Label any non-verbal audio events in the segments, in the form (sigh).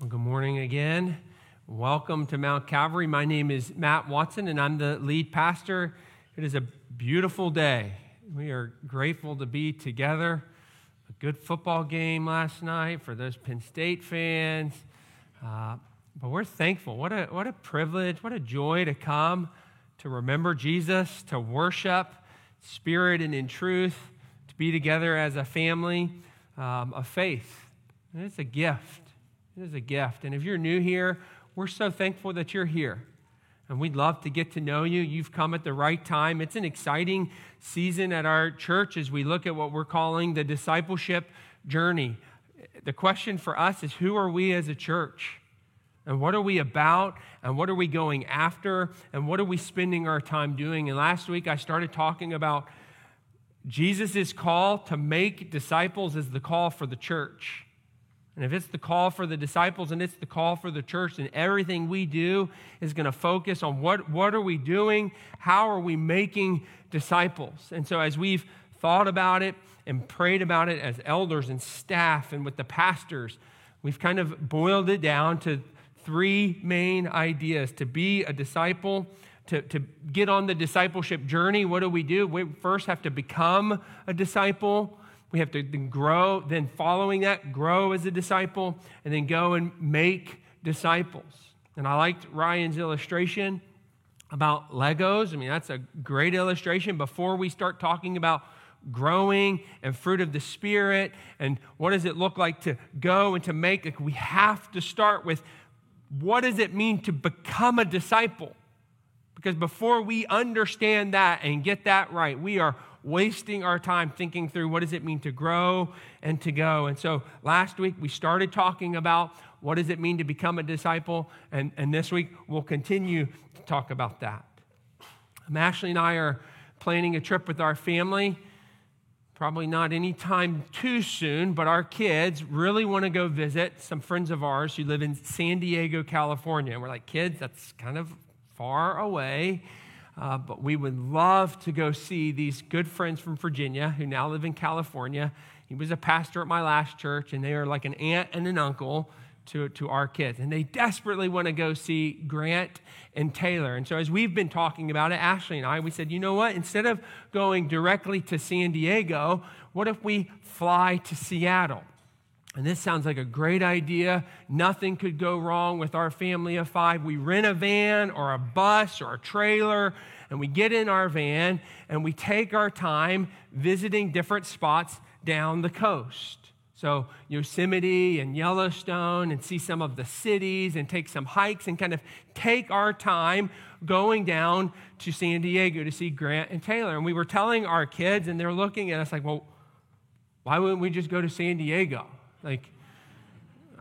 Well, good morning again. Welcome to Mount Calvary. My name is Matt Watson, and I'm the lead pastor. It is a beautiful day. We are grateful to be together. A good football game last night for those Penn State fans. Uh, but we're thankful. What a, what a privilege, what a joy to come to remember Jesus, to worship, spirit and in truth, to be together as a family um, of faith. And it's a gift. It is a gift. And if you're new here, we're so thankful that you're here. And we'd love to get to know you. You've come at the right time. It's an exciting season at our church as we look at what we're calling the discipleship journey. The question for us is who are we as a church? And what are we about? And what are we going after? And what are we spending our time doing? And last week I started talking about Jesus' call to make disciples is the call for the church. And if it's the call for the disciples and it's the call for the church, then everything we do is going to focus on what, what are we doing? How are we making disciples? And so as we've thought about it and prayed about it as elders and staff and with the pastors, we've kind of boiled it down to three main ideas to be a disciple, to, to get on the discipleship journey. What do we do? We first have to become a disciple. We have to then grow, then following that, grow as a disciple, and then go and make disciples. And I liked Ryan's illustration about Legos. I mean, that's a great illustration. Before we start talking about growing and fruit of the Spirit and what does it look like to go and to make, like we have to start with what does it mean to become a disciple? Because before we understand that and get that right, we are wasting our time thinking through what does it mean to grow and to go. And so last week we started talking about what does it mean to become a disciple, and, and this week we'll continue to talk about that. Um, Ashley and I are planning a trip with our family. Probably not anytime too soon, but our kids really want to go visit some friends of ours who live in San Diego, California. And we're like, kids, that's kind of far away. Uh, but we would love to go see these good friends from Virginia who now live in California. He was a pastor at my last church, and they are like an aunt and an uncle to, to our kids. And they desperately want to go see Grant and Taylor. And so, as we've been talking about it, Ashley and I, we said, you know what? Instead of going directly to San Diego, what if we fly to Seattle? And this sounds like a great idea. Nothing could go wrong with our family of five. We rent a van or a bus or a trailer, and we get in our van and we take our time visiting different spots down the coast. So, Yosemite and Yellowstone, and see some of the cities and take some hikes and kind of take our time going down to San Diego to see Grant and Taylor. And we were telling our kids, and they're looking at us like, well, why wouldn't we just go to San Diego? Like,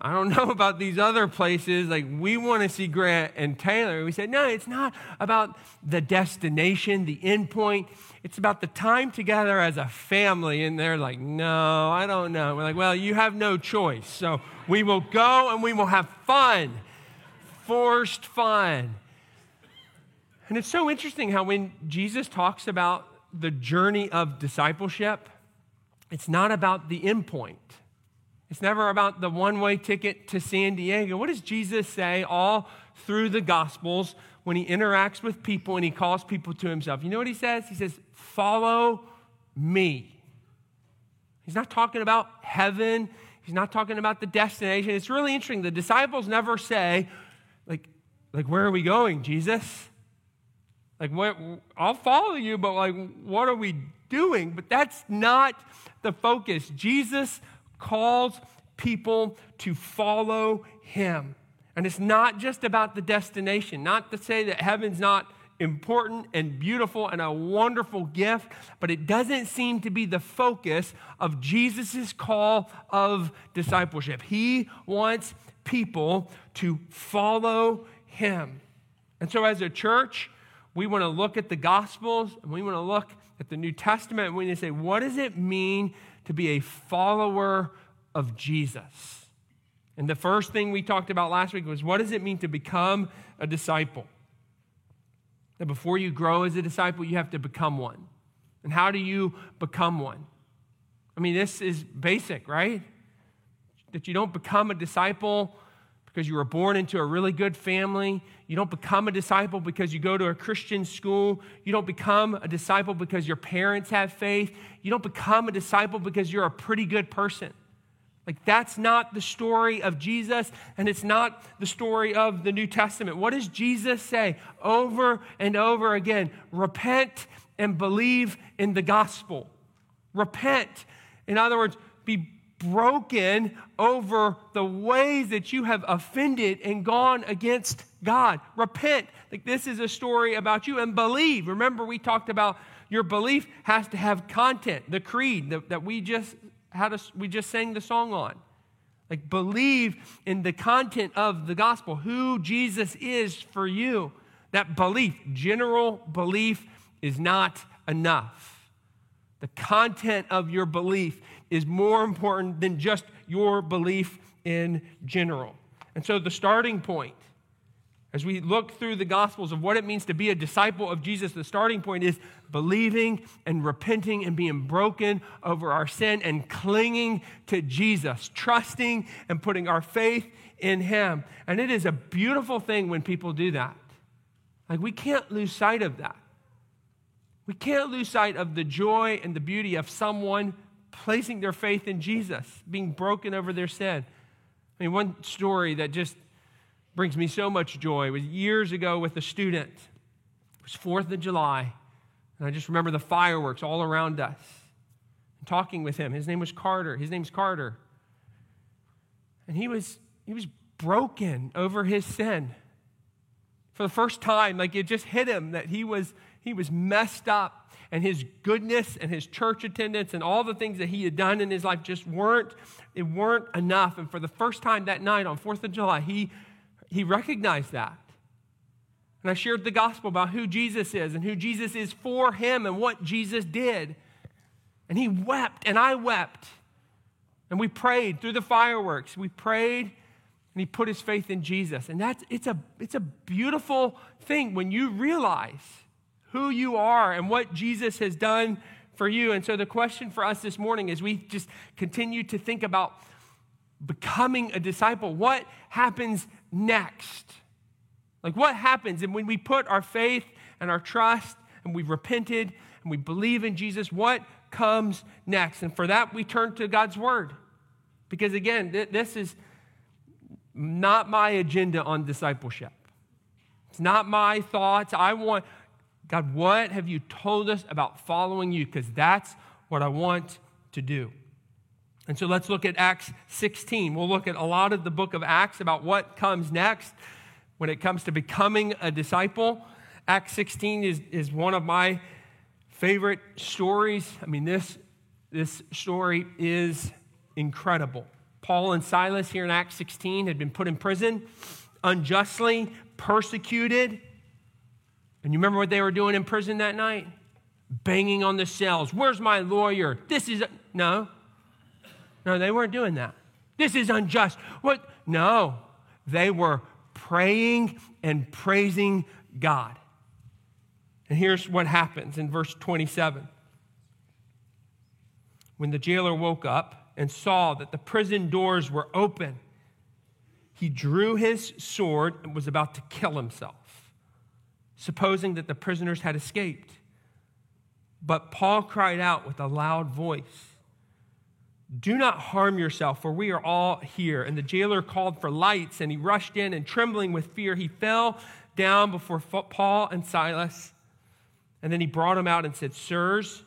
I don't (laughs) know about these other places. Like, we want to see Grant and Taylor. We said, no, it's not about the destination, the end point. It's about the time together as a family. And they're like, no, I don't know. We're like, well, you have no choice. So we will go and we will have fun, forced fun. And it's so interesting how when Jesus talks about the journey of discipleship, it's not about the end point. It's never about the one way ticket to San Diego. What does Jesus say all through the Gospels when he interacts with people and he calls people to himself? You know what he says? He says, Follow me. He's not talking about heaven, he's not talking about the destination. It's really interesting. The disciples never say, like, like where are we going, Jesus? Like, what, I'll follow you, but like, what are we doing? But that's not the focus. Jesus calls people to follow him. And it's not just about the destination, not to say that heaven's not important and beautiful and a wonderful gift, but it doesn't seem to be the focus of Jesus' call of discipleship. He wants people to follow him. And so, as a church, we want to look at the Gospels and we want to look at the New Testament and we want to say, what does it mean to be a follower of Jesus. And the first thing we talked about last week was what does it mean to become a disciple? That before you grow as a disciple, you have to become one. And how do you become one? I mean, this is basic, right? That you don't become a disciple because you were born into a really good family. You don't become a disciple because you go to a Christian school. You don't become a disciple because your parents have faith. You don't become a disciple because you're a pretty good person. Like, that's not the story of Jesus, and it's not the story of the New Testament. What does Jesus say over and over again? Repent and believe in the gospel. Repent. In other words, be broken over the ways that you have offended and gone against God. Repent. Like this is a story about you and believe. Remember, we talked about your belief has to have content, the creed that, that we just had a, we just sang the song on. Like believe in the content of the gospel, who Jesus is for you. That belief, general belief, is not enough. The content of your belief is more important than just your belief in general. And so, the starting point, as we look through the Gospels of what it means to be a disciple of Jesus, the starting point is believing and repenting and being broken over our sin and clinging to Jesus, trusting and putting our faith in Him. And it is a beautiful thing when people do that. Like, we can't lose sight of that. We can't lose sight of the joy and the beauty of someone placing their faith in Jesus, being broken over their sin. I mean, one story that just brings me so much joy It was years ago with a student. It was 4th of July, and I just remember the fireworks all around us. And talking with him. His name was Carter. His name's Carter. And he was he was broken over his sin. For the first time, like it just hit him that he was he was messed up and his goodness and his church attendance and all the things that he had done in his life just weren't it weren't enough and for the first time that night on 4th of July he he recognized that. And I shared the gospel about who Jesus is and who Jesus is for him and what Jesus did. And he wept and I wept. And we prayed through the fireworks. We prayed and he put his faith in Jesus. And that's it's a it's a beautiful thing when you realize who you are and what Jesus has done for you. And so the question for us this morning is we just continue to think about becoming a disciple, what happens next? Like what happens and when we put our faith and our trust and we've repented and we believe in Jesus, what comes next? And for that we turn to God's word. Because again, th- this is not my agenda on discipleship. It's not my thoughts. I want God, what have you told us about following you? Because that's what I want to do. And so let's look at Acts 16. We'll look at a lot of the book of Acts about what comes next when it comes to becoming a disciple. Acts 16 is, is one of my favorite stories. I mean, this, this story is incredible. Paul and Silas here in Acts 16 had been put in prison, unjustly persecuted and you remember what they were doing in prison that night? Banging on the cells. Where's my lawyer? This is. A... No. No, they weren't doing that. This is unjust. What? No. They were praying and praising God. And here's what happens in verse 27. When the jailer woke up and saw that the prison doors were open, he drew his sword and was about to kill himself supposing that the prisoners had escaped. But Paul cried out with a loud voice, Do not harm yourself, for we are all here. And the jailer called for lights, and he rushed in, and trembling with fear, he fell down before Paul and Silas. And then he brought them out and said, Sirs,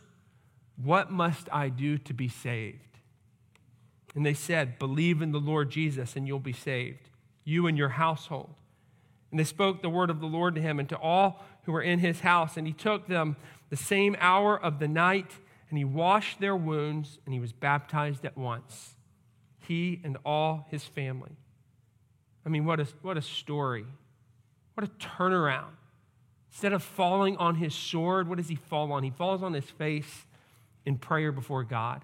what must I do to be saved? And they said, Believe in the Lord Jesus, and you'll be saved, you and your household. And they spoke the word of the Lord to him and to all who were in his house. And he took them the same hour of the night, and he washed their wounds, and he was baptized at once, he and all his family. I mean, what a, what a story. What a turnaround. Instead of falling on his sword, what does he fall on? He falls on his face in prayer before God.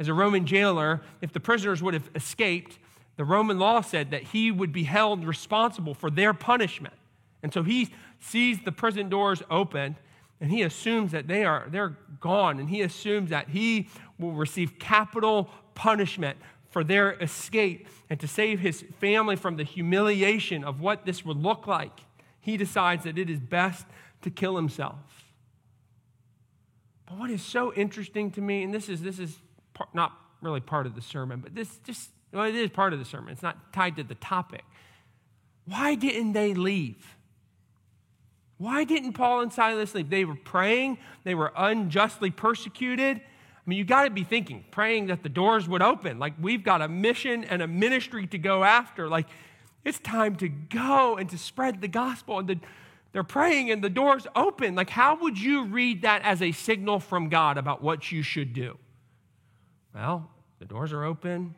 As a Roman jailer, if the prisoners would have escaped, the Roman law said that he would be held responsible for their punishment. And so he sees the prison doors open and he assumes that they are they're gone and he assumes that he will receive capital punishment for their escape and to save his family from the humiliation of what this would look like, he decides that it is best to kill himself. But what is so interesting to me, and this is, this is not really part of the sermon, but this just, well, it is part of the sermon. It's not tied to the topic. Why didn't they leave? Why didn't Paul and Silas leave? They were praying, they were unjustly persecuted. I mean, you got to be thinking, praying that the doors would open. Like, we've got a mission and a ministry to go after. Like, it's time to go and to spread the gospel. And the, they're praying and the doors open. Like, how would you read that as a signal from God about what you should do? Well, the doors are open.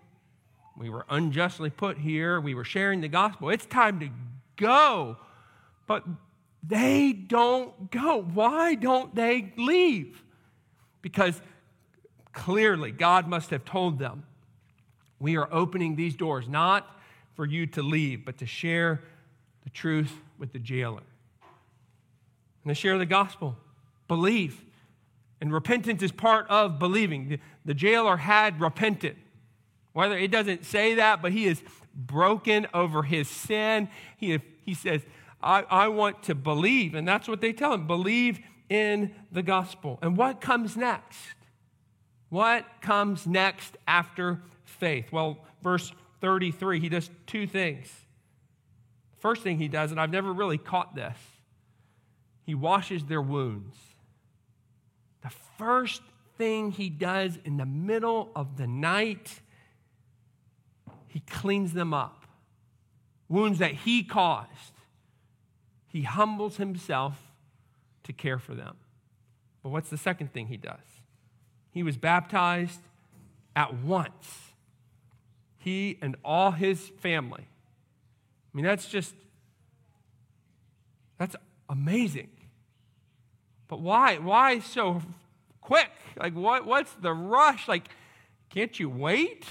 We were unjustly put here. We were sharing the gospel. It's time to go. But they don't go. Why don't they leave? Because clearly God must have told them, We are opening these doors not for you to leave, but to share the truth with the jailer. And to share the gospel. Believe. And repentance is part of believing. The, the jailer had repented. Whether it doesn't say that, but he is broken over his sin. He, he says, I, I want to believe. And that's what they tell him believe in the gospel. And what comes next? What comes next after faith? Well, verse 33, he does two things. First thing he does, and I've never really caught this, he washes their wounds. The first thing he does in the middle of the night, he cleans them up. Wounds that he caused. He humbles himself to care for them. But what's the second thing he does? He was baptized at once. He and all his family. I mean, that's just, that's amazing. But why? Why so quick? Like, what, what's the rush? Like, can't you wait?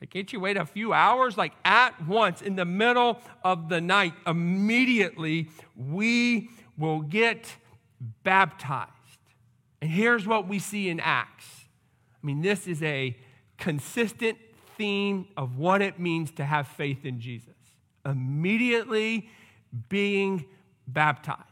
Like, can't you wait a few hours? Like, at once, in the middle of the night, immediately, we will get baptized. And here's what we see in Acts. I mean, this is a consistent theme of what it means to have faith in Jesus. Immediately being baptized.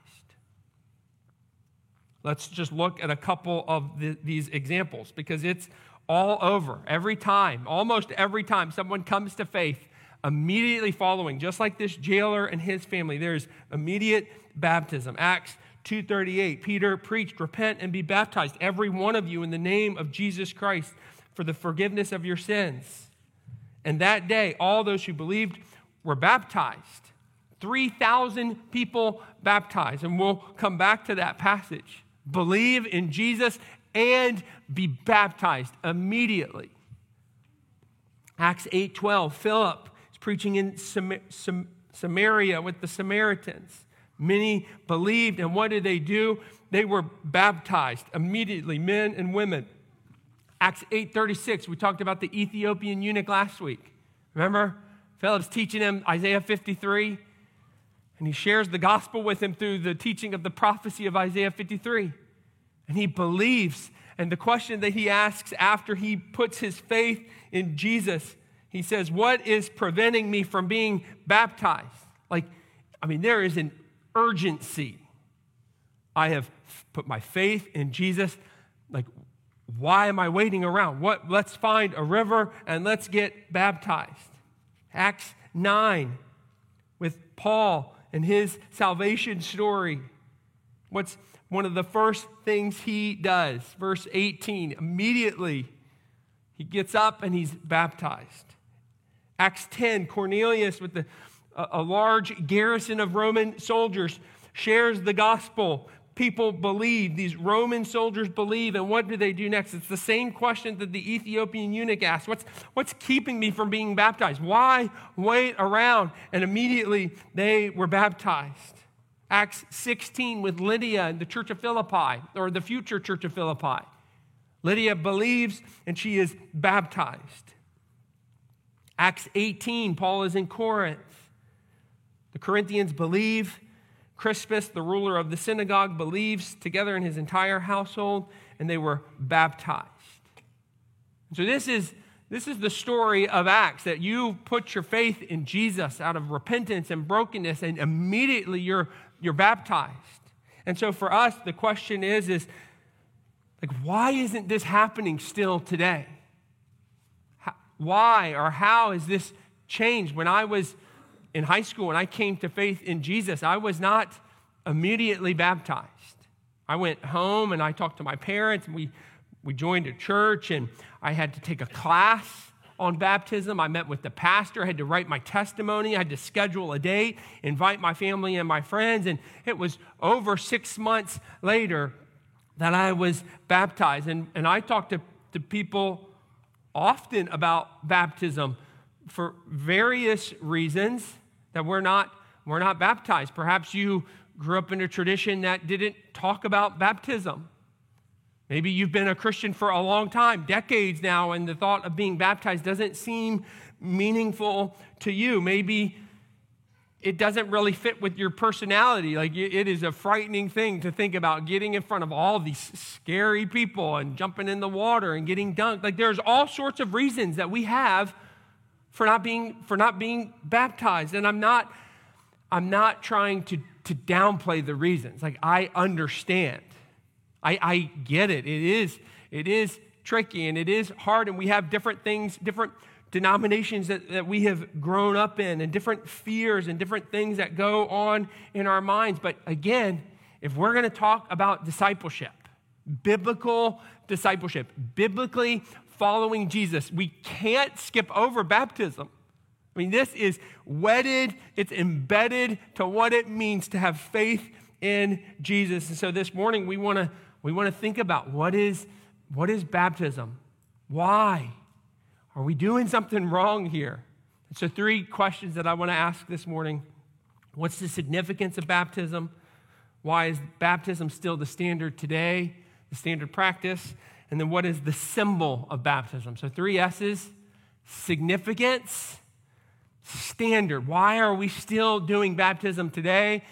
Let's just look at a couple of the, these examples because it's all over. Every time, almost every time someone comes to faith, immediately following, just like this jailer and his family, there's immediate baptism. Acts 2:38, Peter preached, "Repent and be baptized, every one of you, in the name of Jesus Christ, for the forgiveness of your sins." And that day, all those who believed were baptized. 3,000 people baptized. And we'll come back to that passage. Believe in Jesus and be baptized immediately. Acts 8:12, Philip is preaching in Sam- Sam- Samaria with the Samaritans. Many believed, and what did they do? They were baptized immediately, men and women. Acts 8:36, we talked about the Ethiopian eunuch last week. Remember? Philip's teaching him Isaiah 53, and he shares the gospel with him through the teaching of the prophecy of Isaiah 53. And he believes. And the question that he asks after he puts his faith in Jesus, he says, What is preventing me from being baptized? Like, I mean, there is an urgency. I have put my faith in Jesus. Like, why am I waiting around? What? Let's find a river and let's get baptized. Acts 9 with Paul and his salvation story. What's one of the first things he does? Verse 18 immediately he gets up and he's baptized. Acts 10, Cornelius, with the, a, large garrison of Roman soldiers, shares the gospel people believe, these Roman soldiers believe, and what do they do next? It's the same question that the Ethiopian eunuch asked What's, what's keeping me from being baptized? Why wait around? And immediately they were baptized. Acts 16 with Lydia and the church of Philippi, or the future church of Philippi. Lydia believes and she is baptized. Acts 18, Paul is in Corinth. The Corinthians believe Crispus, the ruler of the synagogue, believes together in his entire household, and they were baptized. So this is this is the story of Acts that you put your faith in Jesus out of repentance and brokenness, and immediately you're, you're baptized. And so for us, the question is, is like, why isn't this happening still today? How, why or how has this changed? When I was in high school and I came to faith in Jesus, I was not immediately baptized. I went home and I talked to my parents, and we, we joined a church, and I had to take a class on baptism. I met with the pastor, I had to write my testimony, I had to schedule a date, invite my family and my friends, and it was over six months later that I was baptized. And, and I talked to, to people often about baptism for various reasons that we're not, we're not baptized. Perhaps you grew up in a tradition that didn't talk about baptism. Maybe you've been a Christian for a long time, decades now, and the thought of being baptized doesn't seem meaningful to you. Maybe it doesn't really fit with your personality. Like it is a frightening thing to think about getting in front of all these scary people and jumping in the water and getting dunked. Like there's all sorts of reasons that we have for not being for not being baptized. And I'm not I'm not trying to to downplay the reasons. Like I understand. I, I get it. It is it is tricky and it is hard, and we have different things, different denominations that, that we have grown up in and different fears and different things that go on in our minds. But again, if we're going to talk about discipleship, biblical discipleship, biblically following Jesus, we can't skip over baptism. I mean, this is wedded, it's embedded to what it means to have faith in Jesus. And so this morning we want to we want to think about what is what is baptism? Why? Are we doing something wrong here? So, three questions that I want to ask this morning What's the significance of baptism? Why is baptism still the standard today, the standard practice? And then, what is the symbol of baptism? So, three S's significance, standard. Why are we still doing baptism today?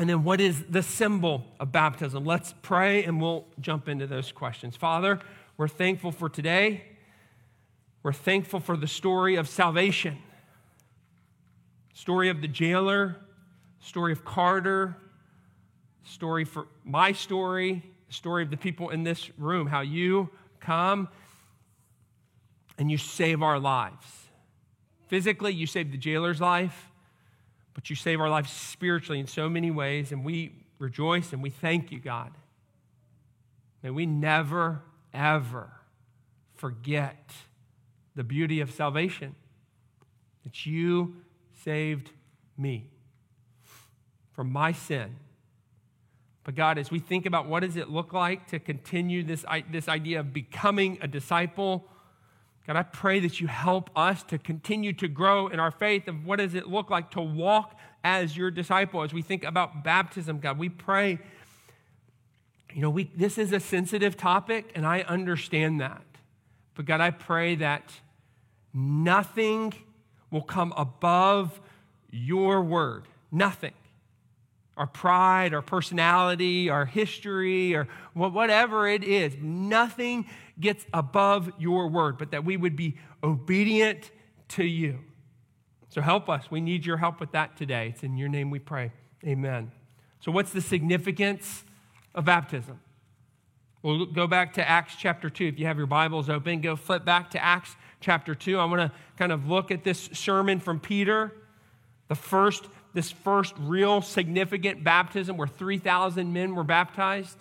And then, what is the symbol of baptism? Let's pray and we'll jump into those questions. Father, we're thankful for today. We're thankful for the story of salvation. Story of the jailer, story of Carter, story for my story, story of the people in this room, how you come and you save our lives. Physically, you save the jailer's life, but you save our lives spiritually in so many ways, and we rejoice and we thank you, God. May we never, ever forget the beauty of salvation that you saved me from my sin. But God, as we think about what does it look like to continue this, this idea of becoming a disciple, God, I pray that you help us to continue to grow in our faith of what does it look like to walk as your disciple. As we think about baptism, God, we pray, you know, we, this is a sensitive topic, and I understand that. But God, I pray that nothing will come above your word. Nothing. Our pride, our personality, our history, or whatever it is, nothing gets above your word, but that we would be obedient to you. So help us. We need your help with that today. It's in your name we pray. Amen. So, what's the significance of baptism? We'll go back to Acts chapter 2. If you have your Bibles open, go flip back to Acts chapter 2. I want to kind of look at this sermon from Peter, the first, this first real significant baptism where 3,000 men were baptized.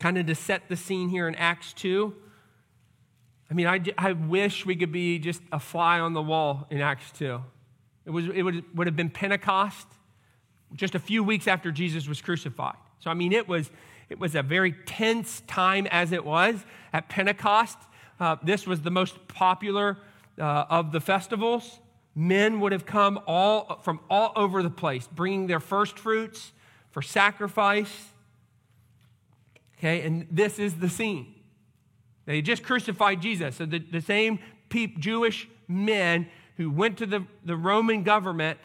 Kind of to set the scene here in Acts 2. I mean, I, I wish we could be just a fly on the wall in Acts 2. It, was, it would, would have been Pentecost just a few weeks after Jesus was crucified. So, I mean, it was it was a very tense time as it was at Pentecost. Uh, this was the most popular uh, of the festivals. Men would have come all from all over the place, bringing their first fruits for sacrifice. Okay, and this is the scene. They just crucified Jesus. So the, the same Jewish men who went to the, the Roman government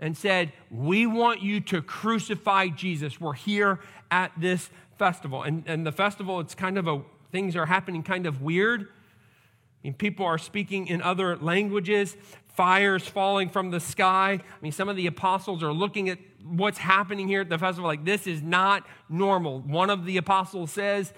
and said, We want you to crucify Jesus. We're here at this festival. And, and the festival, it's kind of a Things are happening kind of weird. People are speaking in other languages, fires falling from the sky. I mean, some of the apostles are looking at what's happening here at the festival like, this is not normal. One of the apostles says,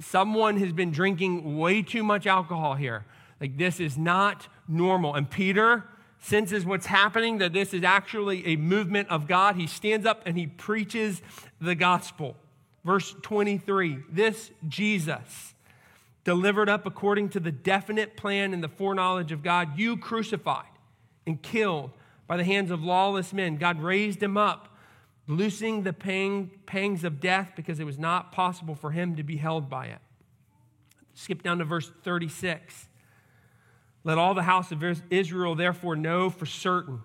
someone has been drinking way too much alcohol here. Like, this is not normal. And Peter senses what's happening, that this is actually a movement of God. He stands up and he preaches the gospel. Verse 23 This Jesus, delivered up according to the definite plan and the foreknowledge of God, you crucified and killed by the hands of lawless men. God raised him up, loosing the pang, pangs of death because it was not possible for him to be held by it. Skip down to verse 36. Let all the house of Israel therefore know for certain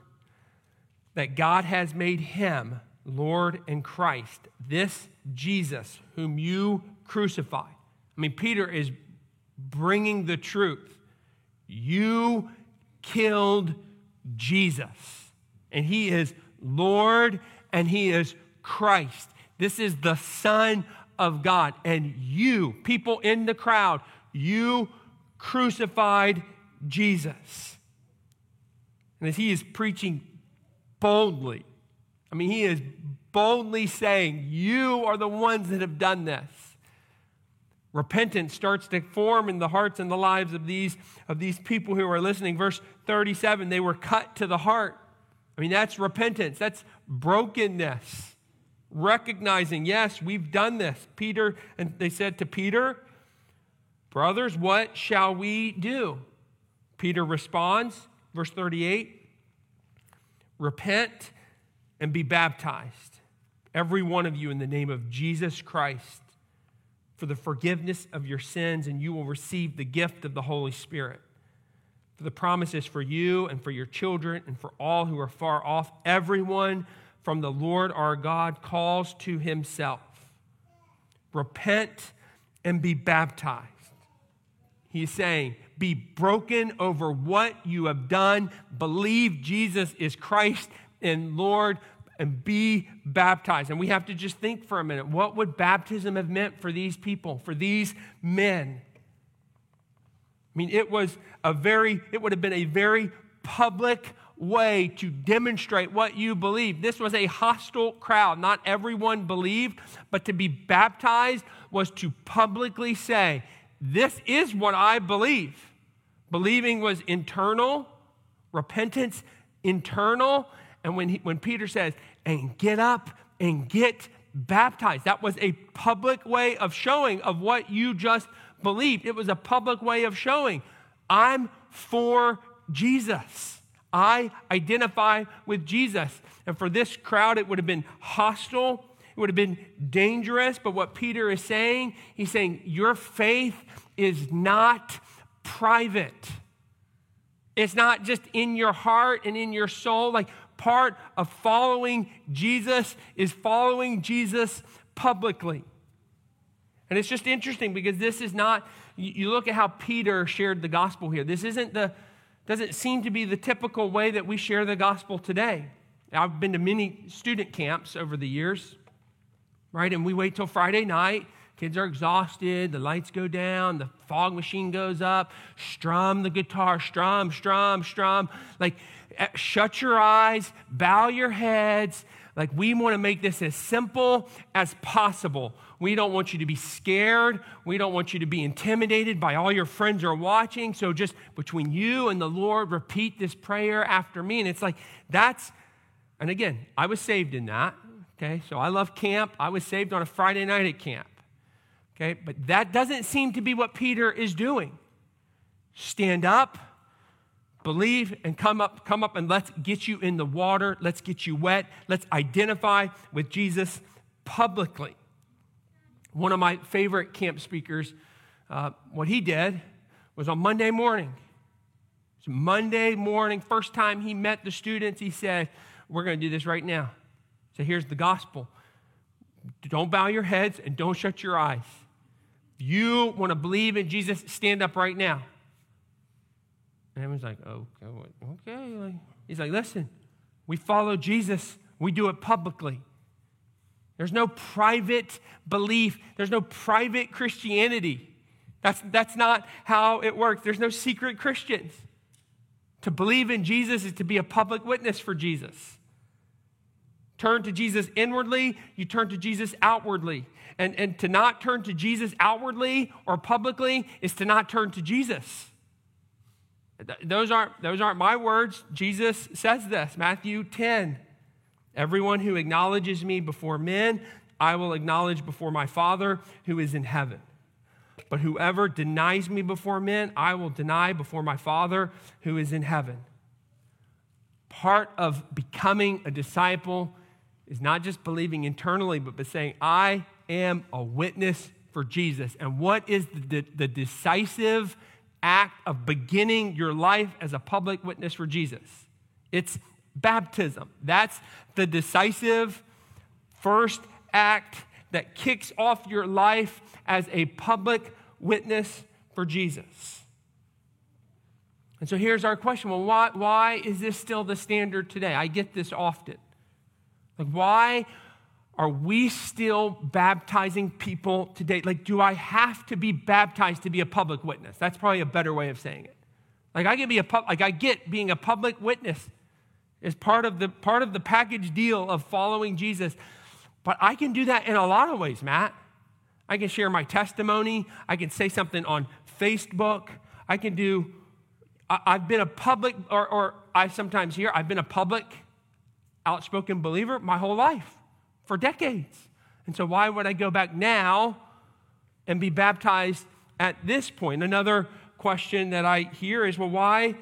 that God has made him Lord and Christ, this Jesus whom you crucified. I mean, Peter is bringing the truth. You killed Jesus, and he is Lord and he is Christ. This is the Son of God. And you, people in the crowd, you crucified Jesus. And as he is preaching boldly, I mean, he is boldly saying, You are the ones that have done this. Repentance starts to form in the hearts and the lives of these, of these people who are listening. Verse 37 they were cut to the heart. I mean, that's repentance, that's brokenness. Recognizing, yes, we've done this. Peter, and they said to Peter, Brothers, what shall we do? Peter responds, verse 38 Repent and be baptized, every one of you, in the name of Jesus Christ, for the forgiveness of your sins, and you will receive the gift of the Holy Spirit. For the promise is for you and for your children and for all who are far off. Everyone from the Lord our God calls to himself. Repent and be baptized. He's saying, be broken over what you have done. Believe Jesus is Christ and Lord and be baptized. And we have to just think for a minute what would baptism have meant for these people, for these men? I mean, it was a very, it would have been a very public way to demonstrate what you believe. This was a hostile crowd. Not everyone believed, but to be baptized was to publicly say, this is what I believe. Believing was internal, repentance internal. And when, he, when Peter says, and get up and get baptized, that was a public way of showing of what you just believed. It was a public way of showing, I'm for Jesus. I identify with Jesus. And for this crowd, it would have been hostile it would have been dangerous, but what Peter is saying, he's saying, Your faith is not private. It's not just in your heart and in your soul. Like part of following Jesus is following Jesus publicly. And it's just interesting because this is not, you look at how Peter shared the gospel here. This isn't the, doesn't seem to be the typical way that we share the gospel today. I've been to many student camps over the years right? And we wait till Friday night. Kids are exhausted, the lights go down, the fog machine goes up, strum the guitar, strum, strum, strum. Like, eh, shut your eyes, bow your heads. Like, we want to make this as simple as possible. We don't want you to be scared. We don't want you to be intimidated by all your friends are watching. So, just between you and the Lord, repeat this prayer after me. And it's like, that's, and again, I was saved in that. Okay, so I love camp. I was saved on a Friday night at camp. Okay, but that doesn't seem to be what Peter is doing. Stand up, believe, and come up, come up and let's get you in the water. Let's get you wet. Let's identify with Jesus publicly. One of my favorite camp speakers, uh, what he did was on Monday morning. It's Monday morning, first time he met the students, he said, We're going to do this right now. So here's the gospel don't bow your heads and don't shut your eyes. You want to believe in Jesus, stand up right now. And everyone's like, oh, okay, okay. He's like, listen, we follow Jesus, we do it publicly. There's no private belief, there's no private Christianity. That's, that's not how it works. There's no secret Christians. To believe in Jesus is to be a public witness for Jesus. Turn to Jesus inwardly, you turn to Jesus outwardly. And, and to not turn to Jesus outwardly or publicly is to not turn to Jesus. Those aren't, those aren't my words. Jesus says this Matthew 10. Everyone who acknowledges me before men, I will acknowledge before my Father who is in heaven. But whoever denies me before men, I will deny before my Father who is in heaven. Part of becoming a disciple is not just believing internally, but by saying, I am a witness for Jesus. And what is the, the, the decisive act of beginning your life as a public witness for Jesus? It's baptism. That's the decisive first act that kicks off your life as a public witness for Jesus. And so here's our question well, why, why is this still the standard today? I get this often. Like, why are we still baptizing people today? Like, do I have to be baptized to be a public witness? That's probably a better way of saying it. Like, I can be a pub, like I get being a public witness is part of the part of the package deal of following Jesus. But I can do that in a lot of ways, Matt. I can share my testimony. I can say something on Facebook. I can do, I, have been a public, or, or I sometimes hear, I've been a public, outspoken believer my whole life for decades. And so, why would I go back now and be baptized at this point? Another question that I hear is well, why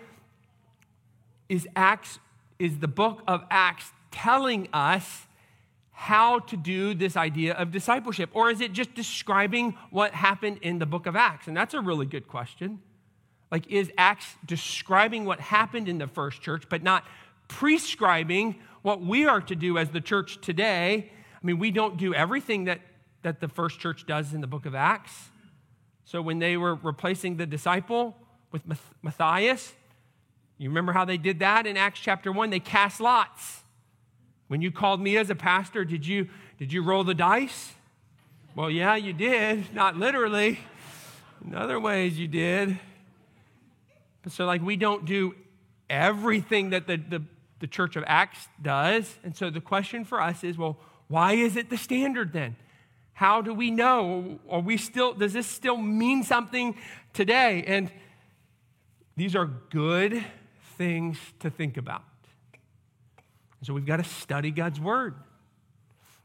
is Acts, is the book of Acts telling us how to do this idea of discipleship? Or is it just describing what happened in the book of Acts? And that's a really good question. Like, is Acts describing what happened in the first church, but not prescribing what we are to do as the church today? I mean, we don't do everything that, that the first church does in the book of Acts. So, when they were replacing the disciple with Matthias, you remember how they did that in Acts chapter 1? They cast lots. When you called me as a pastor, did you, did you roll the dice? Well, yeah, you did. (laughs) Not literally. In other ways, you did. But so, like, we don't do everything that the, the, the Church of Acts does. And so the question for us is well, why is it the standard then? How do we know? Are we still, does this still mean something today? And these are good things to think about. So we've got to study God's word.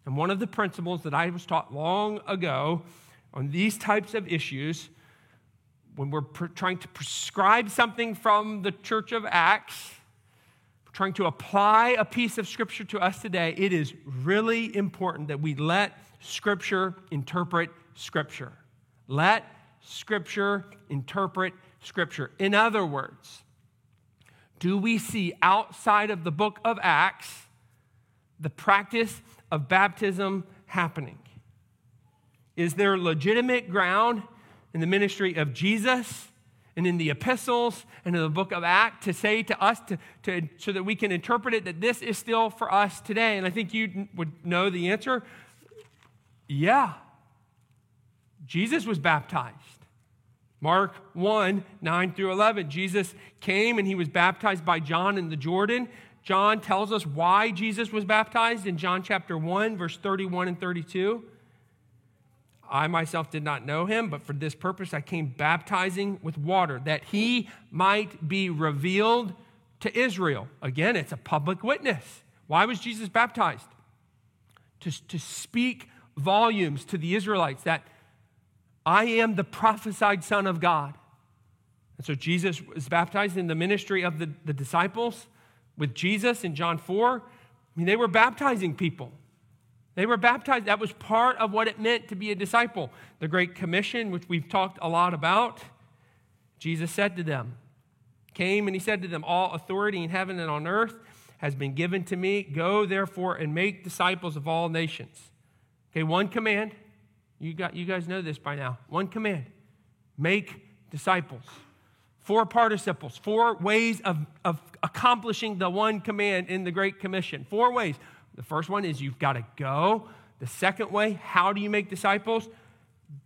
And one of the principles that I was taught long ago on these types of issues, when we're pr- trying to prescribe something from the church of Acts, trying to apply a piece of scripture to us today, it is really important that we let scripture interpret scripture. Let scripture interpret scripture. In other words, do we see outside of the book of Acts the practice of baptism happening? Is there legitimate ground in the ministry of Jesus and in the epistles and in the book of Acts to say to us to, to, so that we can interpret it that this is still for us today? And I think you would know the answer. Yeah. Jesus was baptized. Mark 1 9 through 11. Jesus came and he was baptized by John in the Jordan. John tells us why Jesus was baptized in John chapter 1, verse 31 and 32. I myself did not know him, but for this purpose I came baptizing with water, that he might be revealed to Israel. Again, it's a public witness. Why was Jesus baptized? To, to speak volumes to the Israelites that I am the prophesied Son of God. And so Jesus was baptized in the ministry of the, the disciples with Jesus in John 4. I mean, they were baptizing people. They were baptized. That was part of what it meant to be a disciple. The Great Commission, which we've talked a lot about, Jesus said to them, came and he said to them, All authority in heaven and on earth has been given to me. Go therefore and make disciples of all nations. Okay, one command you, got, you guys know this by now. One command make disciples. Four participles, four ways of, of accomplishing the one command in the Great Commission. Four ways. The first one is you've got to go. The second way, how do you make disciples?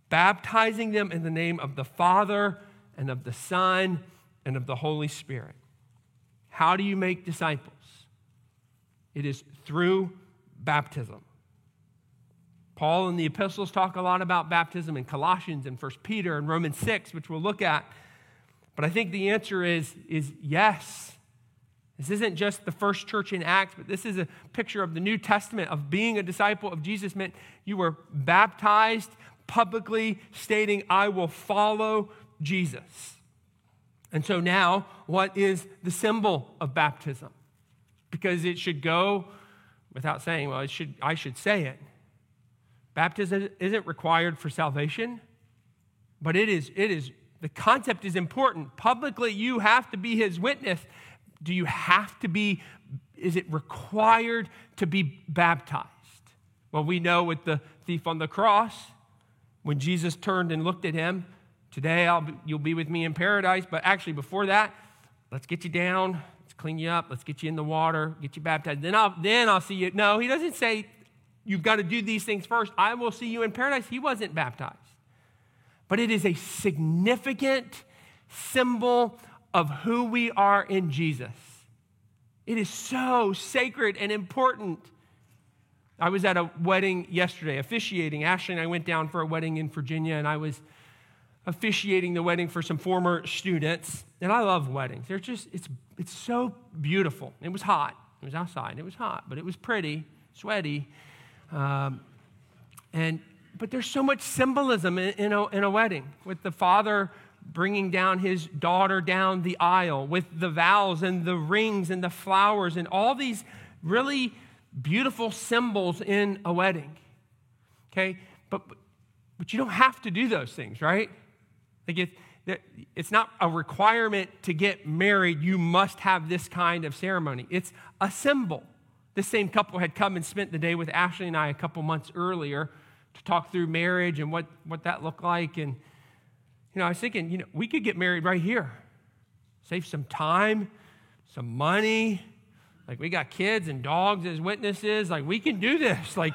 baptizing them in the name of the Father and of the Son and of the Holy Spirit. How do you make disciples? It is through baptism. Paul and the epistles talk a lot about baptism in Colossians and 1 Peter and Romans 6, which we'll look at. But I think the answer is, is yes. This isn't just the first church in Acts, but this is a picture of the New Testament of being a disciple of Jesus meant you were baptized publicly stating, I will follow Jesus. And so now, what is the symbol of baptism? Because it should go without saying, well, it should, I should say it. Baptism isn't required for salvation, but it is, it is, the concept is important. Publicly, you have to be his witness. Do you have to be, is it required to be baptized? Well, we know with the thief on the cross, when Jesus turned and looked at him, today be, you'll be with me in paradise. But actually, before that, let's get you down, let's clean you up, let's get you in the water, get you baptized. Then I'll, then I'll see you. No, he doesn't say you've got to do these things first. I will see you in paradise. He wasn't baptized. But it is a significant symbol of who we are in Jesus. It is so sacred and important. I was at a wedding yesterday, officiating. Ashley and I went down for a wedding in Virginia, and I was officiating the wedding for some former students. And I love weddings. They're just, it's, it's so beautiful. It was hot. It was outside. It was hot, but it was pretty, sweaty. Um, and, but there's so much symbolism in, in, a, in a wedding with the father bringing down his daughter down the aisle, with the vows and the rings and the flowers and all these really beautiful symbols in a wedding. Okay? But, but you don't have to do those things, right? Like it, it's not a requirement to get married, you must have this kind of ceremony. It's a symbol. This same couple had come and spent the day with Ashley and I a couple months earlier to talk through marriage and what, what that looked like. And, you know, I was thinking, you know, we could get married right here, save some time, some money. Like, we got kids and dogs as witnesses. Like, we can do this. (laughs) Like,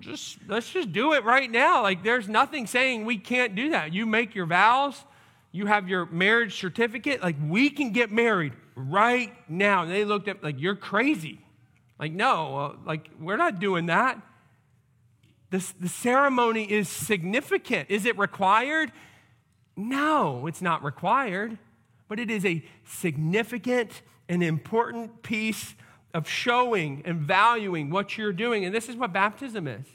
just let's just do it right now. Like, there's nothing saying we can't do that. You make your vows, you have your marriage certificate. Like, we can get married right now. And they looked at like, you're crazy. Like, no, uh, like, we're not doing that. This, the ceremony is significant. Is it required? No, it's not required, but it is a significant and important piece of showing and valuing what you're doing. And this is what baptism is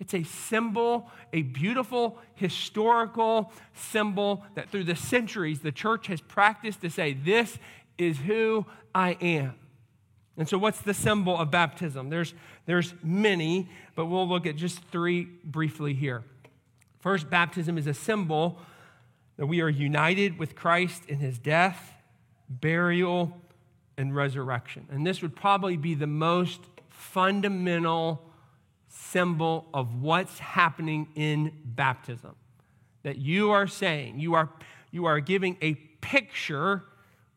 it's a symbol, a beautiful historical symbol that through the centuries the church has practiced to say, This is who I am. And so, what's the symbol of baptism? There's, there's many, but we'll look at just three briefly here. First, baptism is a symbol that we are united with Christ in his death, burial, and resurrection. And this would probably be the most fundamental symbol of what's happening in baptism. That you are saying, you are, you are giving a picture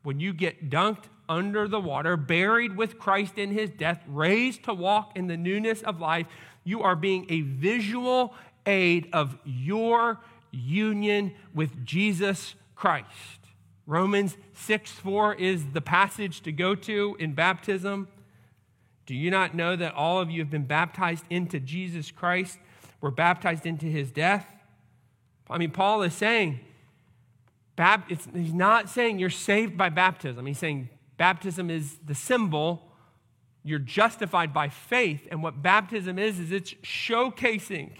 when you get dunked under the water, buried with Christ in his death, raised to walk in the newness of life, you are being a visual aid of your union with Jesus Christ. Romans 6 4 is the passage to go to in baptism. Do you not know that all of you have been baptized into Jesus Christ? Were baptized into his death? I mean, Paul is saying, he's not saying you're saved by baptism. He's saying Baptism is the symbol. You're justified by faith. And what baptism is, is it's showcasing,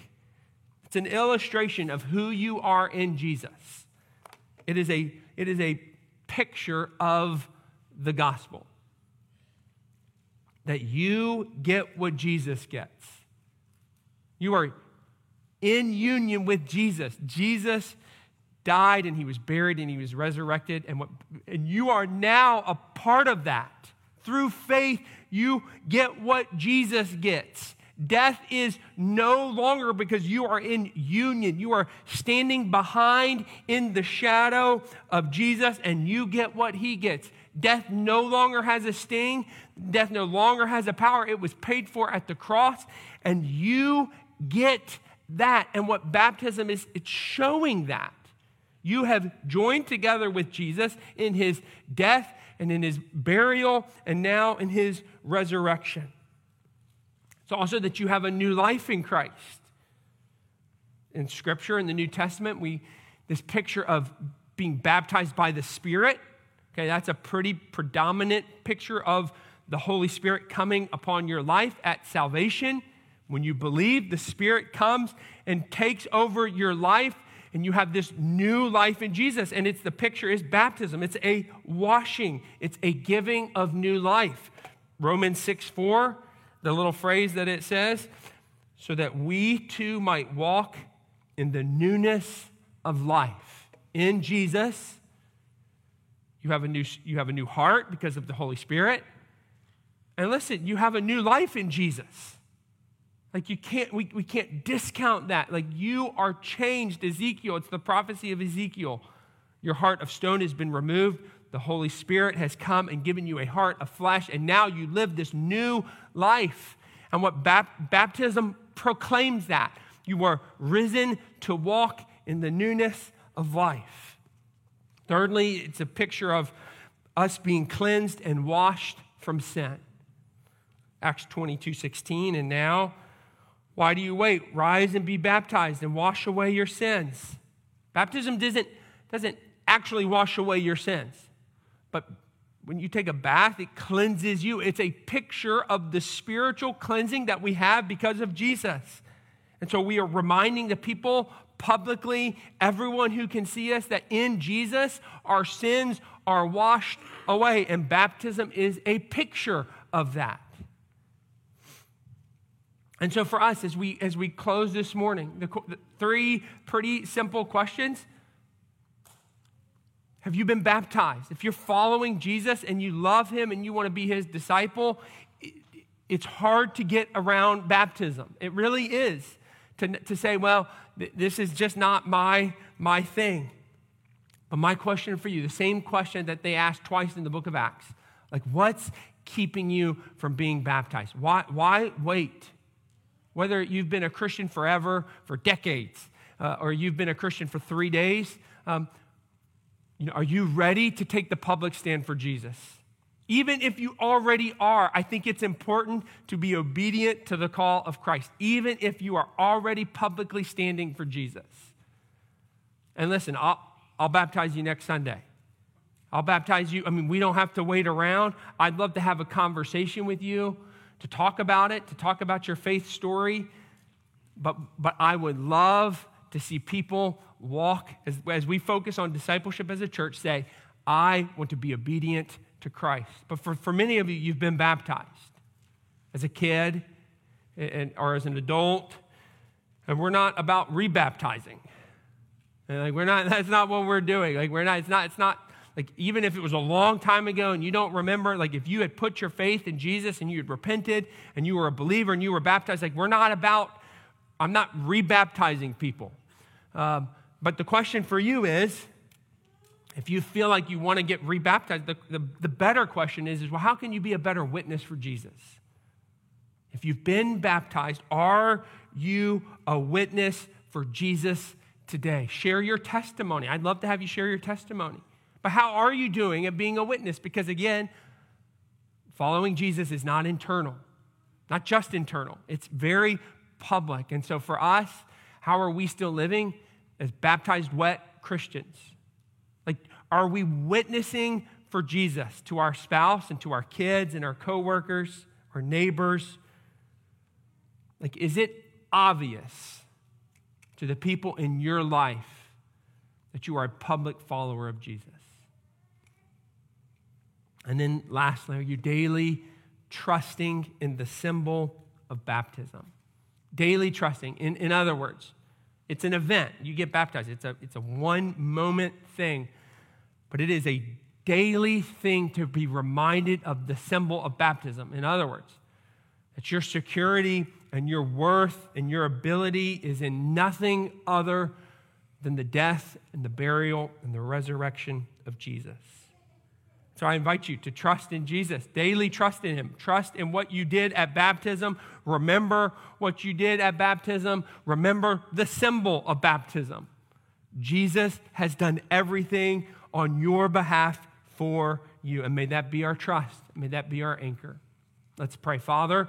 it's an illustration of who you are in Jesus. It is a, it is a picture of the gospel. That you get what Jesus gets. You are in union with Jesus. Jesus died and he was buried and he was resurrected and what and you are now a part of that through faith you get what jesus gets death is no longer because you are in union you are standing behind in the shadow of jesus and you get what he gets death no longer has a sting death no longer has a power it was paid for at the cross and you get that. And what baptism is, it's showing that. You have joined together with Jesus in his death and in his burial and now in his resurrection. It's also that you have a new life in Christ. In Scripture, in the New Testament, we this picture of being baptized by the Spirit. Okay, that's a pretty predominant picture of the Holy Spirit coming upon your life at salvation. When you believe, the Spirit comes and takes over your life, and you have this new life in Jesus. And it's the picture is baptism. It's a washing, it's a giving of new life. Romans 6 4, the little phrase that it says, so that we too might walk in the newness of life. In Jesus, you have a new, you have a new heart because of the Holy Spirit. And listen, you have a new life in Jesus. Like you can't, we, we can't discount that. Like you are changed, Ezekiel. It's the prophecy of Ezekiel. Your heart of stone has been removed. The Holy Spirit has come and given you a heart of flesh, and now you live this new life. And what bap- baptism proclaims that you were risen to walk in the newness of life. Thirdly, it's a picture of us being cleansed and washed from sin. Acts 22 16, and now, why do you wait? Rise and be baptized and wash away your sins. Baptism doesn't, doesn't actually wash away your sins, but when you take a bath, it cleanses you. It's a picture of the spiritual cleansing that we have because of Jesus. And so we are reminding the people publicly, everyone who can see us, that in Jesus, our sins are washed away. And baptism is a picture of that. And so for us, as we, as we close this morning, the, the three pretty simple questions. Have you been baptized? If you're following Jesus and you love him and you want to be his disciple, it's hard to get around baptism. It really is to, to say, well, th- this is just not my, my thing. But my question for you, the same question that they asked twice in the book of Acts, like, what's keeping you from being baptized? Why, why wait? Whether you've been a Christian forever, for decades, uh, or you've been a Christian for three days, um, you know, are you ready to take the public stand for Jesus? Even if you already are, I think it's important to be obedient to the call of Christ, even if you are already publicly standing for Jesus. And listen, I'll, I'll baptize you next Sunday. I'll baptize you. I mean, we don't have to wait around. I'd love to have a conversation with you, to talk about it, to talk about your faith story. But, but I would love to see people walk, as, as we focus on discipleship as a church, say, I want to be obedient to Christ. But for, for many of you, you've been baptized as a kid and, or as an adult, and we're not about rebaptizing. And like we're not, (laughs) that's not what we're doing. Like we're not, it's not, it's not like even if it was a long time ago and you don't remember, like if you had put your faith in Jesus and you had repented and you were a believer and you were baptized, like we're not about, I'm not rebaptizing people. Um, but the question for you is, if you feel like you want to get rebaptized, the, the, the, better question is, is, well, how can you be a better witness for Jesus? If you've been baptized, are you a witness for Jesus today? Share your testimony. I'd love to have you share your testimony. But how are you doing at being a witness? Because again, following Jesus is not internal, not just internal, it's very public. And so for us, how are we still living as baptized, wet Christians? Like, are we witnessing for Jesus to our spouse and to our kids and our coworkers, our neighbors? Like, is it obvious to the people in your life that you are a public follower of Jesus? And then lastly, are you daily trusting in the symbol of baptism? Daily trusting. In, in other words, it's an event. You get baptized. It's a, it's a one moment thing, but it is a daily thing to be reminded of the symbol of baptism. In other words, that your security and your worth and your ability is in nothing other than the death and the burial and the resurrection of Jesus. So I invite you to trust in Jesus, daily trust in Him. Trust in what you did at baptism. Remember what you did at baptism. Remember the symbol of baptism. Jesus has done everything on your behalf for you. And may that be our trust. May that be our anchor. Let's pray. Father,